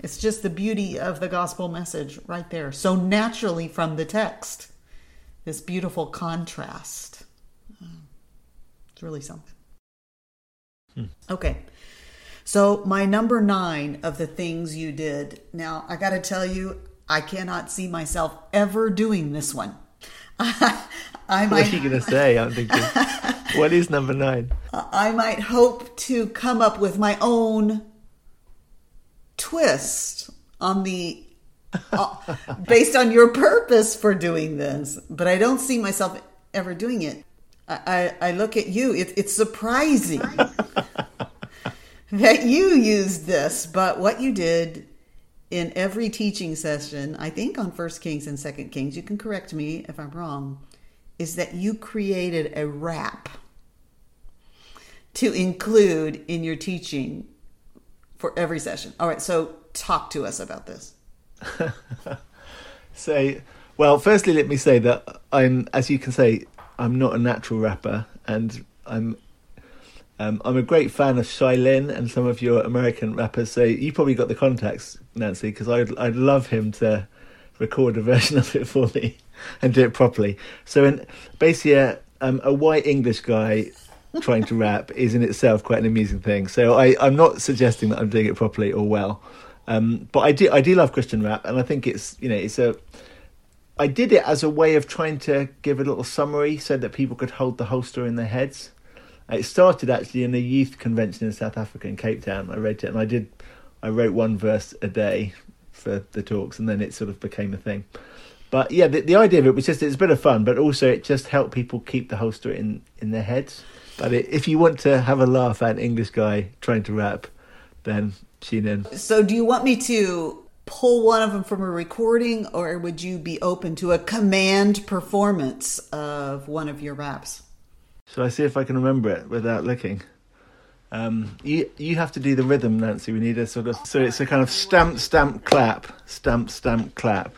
It's just the beauty of the gospel message right there. So naturally from the text, this beautiful contrast. It's really something. Hmm. Okay. So, my number nine of the things you did. Now, I got to tell you, I cannot see myself ever doing this one. I might, what are you going to say? I'm thinking, what is number nine? I might hope to come up with my own twist on the uh, based on your purpose for doing this, but I don't see myself ever doing it. I, I, I look at you, it, it's surprising that you used this, but what you did in every teaching session, I think on First Kings and Second Kings, you can correct me if I'm wrong, is that you created a rap to include in your teaching for every session. All right, so talk to us about this. say, well, firstly, let me say that I'm, as you can say, I'm not a natural rapper, and I'm um, I'm a great fan of Shai Linne and some of your American rappers. So you probably got the contacts, Nancy, because I'd I'd love him to record a version of it for me and do it properly. So, in, basically, a, um, a white English guy trying to rap is in itself quite an amusing thing. So, I, I'm not suggesting that I'm doing it properly or well, um, but I do I do love Christian rap, and I think it's you know it's a. I did it as a way of trying to give a little summary so that people could hold the whole story in their heads. It started actually in a youth convention in South Africa in Cape Town. I read it and I did. I wrote one verse a day for the talks, and then it sort of became a thing. But yeah, the, the idea of it was just it's a bit of fun, but also it just helped people keep the whole story in in their heads. But it, if you want to have a laugh at an English guy trying to rap, then tune in. So, do you want me to pull one of them from a recording, or would you be open to a command performance of one of your raps? Shall I see if I can remember it without looking? Um, you you have to do the rhythm, Nancy. We need a sort of so it's a kind of stamp, stamp, clap, stamp, stamp, clap.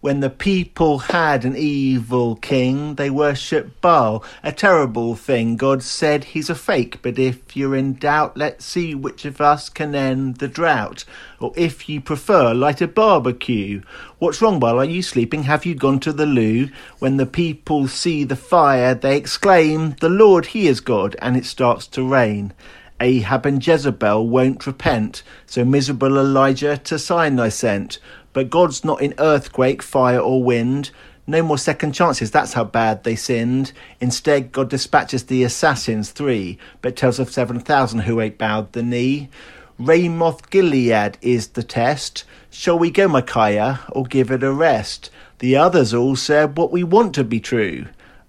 When the people had an evil king, they worshipped Baal, a terrible thing. God said he's a fake, but if you're in doubt, let's see which of us can end the drought. Or if you prefer, light a barbecue. What's wrong, Baal? Are you sleeping? Have you gone to the loo? When the people see the fire, they exclaim, The Lord, He is God, and it starts to rain. Ahab and Jezebel won't repent, so miserable Elijah to Sinai sent. But God's not in earthquake, fire, or wind. No more second chances, that's how bad they sinned. Instead, God dispatches the assassins, three, but tells of 7,000 who ain't bowed the knee. Ramoth Gilead is the test. Shall we go, Micaiah, or give it a rest? The others all said what we want to be true.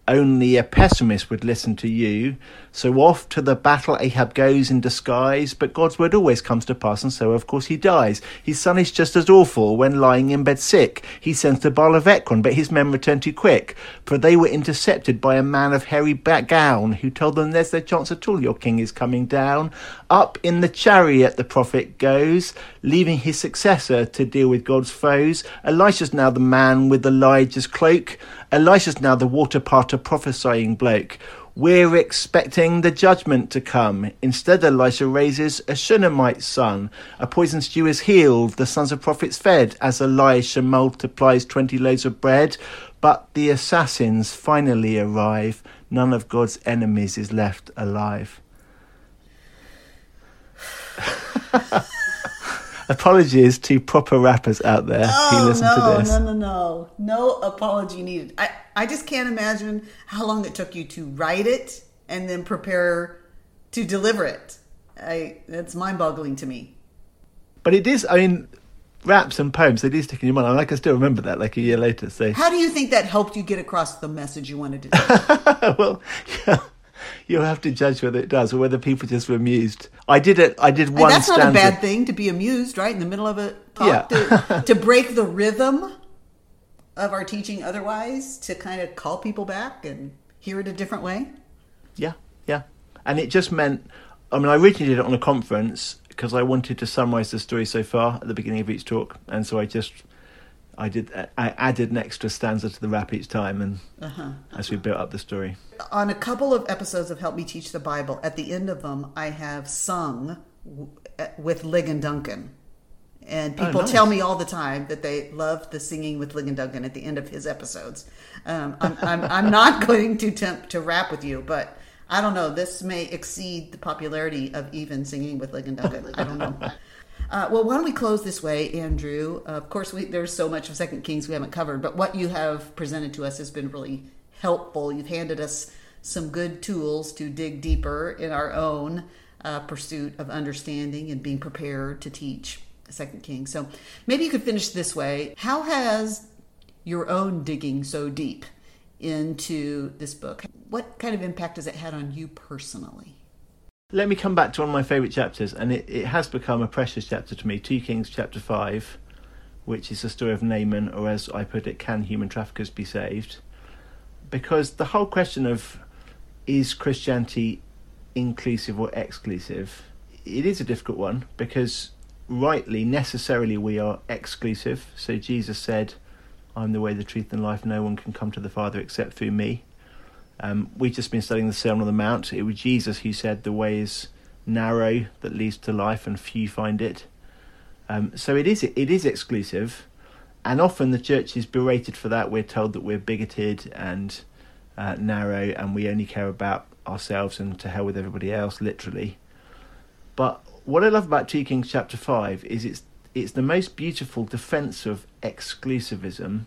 Only a pessimist would listen to you. So off to the battle Ahab goes in disguise, but God's word always comes to pass, and so of course he dies. His son is just as awful when lying in bed sick. He sends to Baal of Ekron, but his men return too quick, for they were intercepted by a man of hairy back gown, who told them there's no chance at all your king is coming down. Up in the chariot the prophet goes, leaving his successor to deal with God's foes. Elisha's now the man with Elijah's cloak. Elisha's now the water parter prophesying bloke. We're expecting the judgment to come. Instead, Elisha raises a Shunammite son. A poison stew is healed, the sons of prophets fed, as Elisha multiplies 20 loaves of bread. But the assassins finally arrive. None of God's enemies is left alive. Apologies to proper rappers out there who Oh listen no, to this. no, no, no, no apology needed. I, I just can't imagine how long it took you to write it and then prepare to deliver it. I that's mind-boggling to me. But it is, I mean, raps and poems, they do stick in your mind. And I can still remember that like a year later. So, How do you think that helped you get across the message you wanted to well, yeah, you'll have to judge whether it does or whether people just were amused. I did it, I did one that's not a bad thing to be amused, right? In the middle of a talk, to, to break the rhythm of our teaching otherwise, to kind of call people back and hear it a different way. Yeah, yeah. And it just meant, I mean, I originally did it on a conference because I wanted to summarize the story so far at the beginning of each talk. And so I just, I did, I added an extra stanza to the rap each time and Uh-huh. as we built up the story. On a couple of episodes of Help Me Teach the Bible, at the end of them, I have sung w- with Ligon Duncan. And Oh, people nice. tell me all the time that they love the singing with Ligon Duncan at the end of his episodes. Um, I'm, I'm, I'm not going to attempt to rap with you, but I don't know. This may exceed the popularity of even singing with Ligon Duncan. I don't know. Uh, well, why don't we close this way, Andrew? of course, we, there's so much of Second Kings we haven't covered, but what you have presented to us has been really helpful. You've handed us some good tools to dig deeper in our own uh, pursuit of understanding and being prepared to teach Second Kings. So maybe you could finish this way. How has your own digging so deep into this book? What kind of impact has it had on you personally? Let me come back to one of my favourite chapters, and it, it has become a precious chapter to me 2 Kings chapter 5, which is the story of Naaman, or as I put it, can human traffickers be saved? Because the whole question of is Christianity inclusive or exclusive, it is a difficult one because rightly, necessarily, we are exclusive. So Jesus said, I'm the way, the truth, and life. No one can come to the Father except through me. Um, we've just been studying the Sermon on the Mount. It was Jesus who said, The way is narrow that leads to life, and few find it. Um, so it is it is exclusive, and often the church is berated for that. We're told that we're bigoted and uh, narrow, and we only care about ourselves and to hell with everybody else, literally. But what I love about 2 Kings chapter 5 is it's it's the most beautiful defense of exclusivism,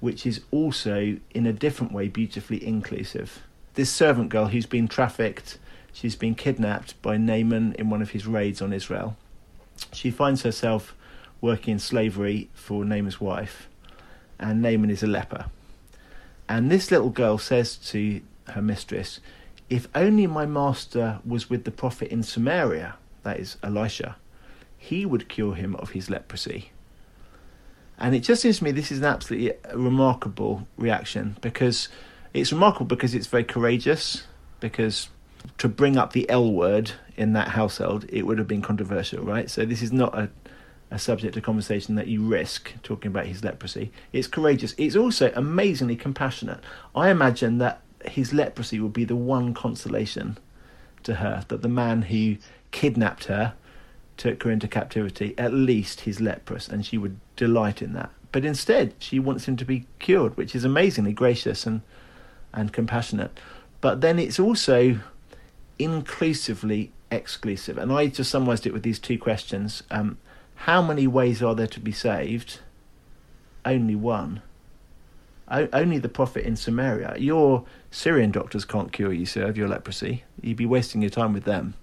which is also in a different way beautifully inclusive. This servant girl who's been trafficked, she's been kidnapped by Naaman in one of his raids on Israel. She finds herself working in slavery for Naaman's wife, and Naaman is a leper. And this little girl says to her mistress, If only my master was with the prophet in Samaria, that is Elisha, he would cure him of his leprosy. And it just seems to me this is an absolutely remarkable reaction because it's remarkable because it's very courageous, because to bring up the L word in that household, it would have been controversial, right? So this is not a, a subject of conversation that you risk talking about his leprosy. It's courageous. It's also amazingly compassionate. I imagine that his leprosy would be the one consolation to her that the man who kidnapped her took her into captivity, at least he's leprous, and she would delight in that. But instead, she wants him to be cured, which is amazingly gracious and and compassionate. But then it's also inclusively exclusive. And I just summarized it with these two questions. Um, how many ways are there to be saved? Only one. O- only the prophet in Samaria. Your Syrian doctors can't cure you, sir, of your leprosy. You'd be wasting your time with them.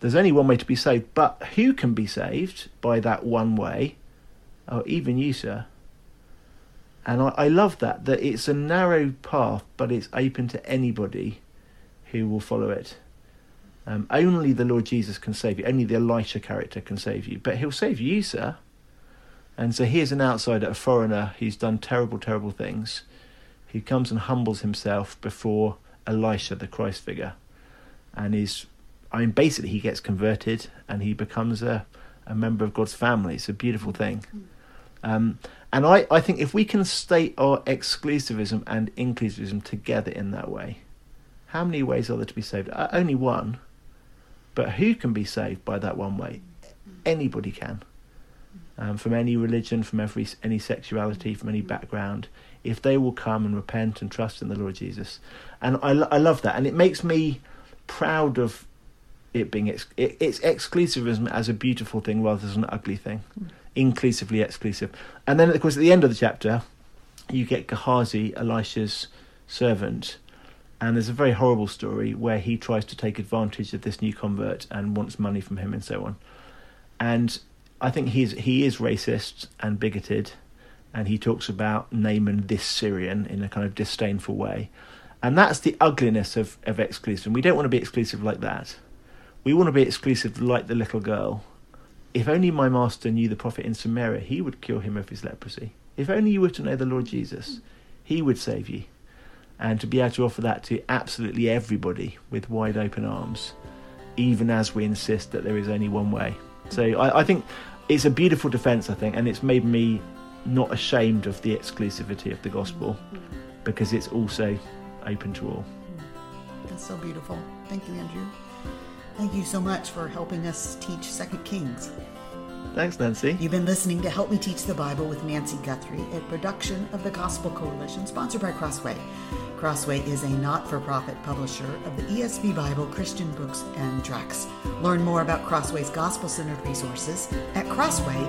There's only one way to be saved, but who can be saved by that one way? Oh, even you, sir. And I, I love that, that it's a narrow path, but it's open to anybody who will follow it. Um, only the Lord Jesus can save you. Only the Elisha character can save you. But he'll save you, sir. And so here's an outsider, a foreigner who's done terrible, terrible things, who comes and humbles himself before Elisha, the Christ figure. And is, I mean, basically, he gets converted and he becomes a, a member of God's family. It's a beautiful thing. Um, and I, I think if we can state our exclusivism and inclusivism together in that way, how many ways are there to be saved? Uh, only one. But who can be saved by that one way? Anybody can. Um, from any religion, from every any sexuality, from any background, if they will come and repent and trust in the Lord Jesus, and I, I love that, and it makes me proud of it being ex- it, it's exclusivism as a beautiful thing rather than an ugly thing, hmm. inclusively exclusive. And then, of course, at the end of the chapter, you get Gehazi, Elisha's servant, and there's a very horrible story where he tries to take advantage of this new convert and wants money from him and so on. And I think he's he is racist and bigoted, and he talks about Naaman this Syrian in a kind of disdainful way. And that's the ugliness of, of exclusive. We don't want to be exclusive like that. We want to be exclusive like the little girl. If only my master knew the prophet in Samaria, he would cure him of his leprosy. If only you were to know the Lord Jesus, he would save you and to be able to offer that to absolutely everybody with wide open arms, even as we insist that there is only one way. So I, I think it's a beautiful defence, I think, and it's made me not ashamed of the exclusivity of the gospel because it's also open to all. That's so beautiful. Thank you, Andrew. Thank you so much for helping us teach Second Kings. Thanks, Nancy. You've been listening to Help Me Teach the Bible with Nancy Guthrie, a production of the Gospel Coalition, sponsored by Crossway. Crossway is a not for profit publisher of the ESV Bible, Christian books, and tracts. Learn more about Crossway's gospel centered resources at crossway.org.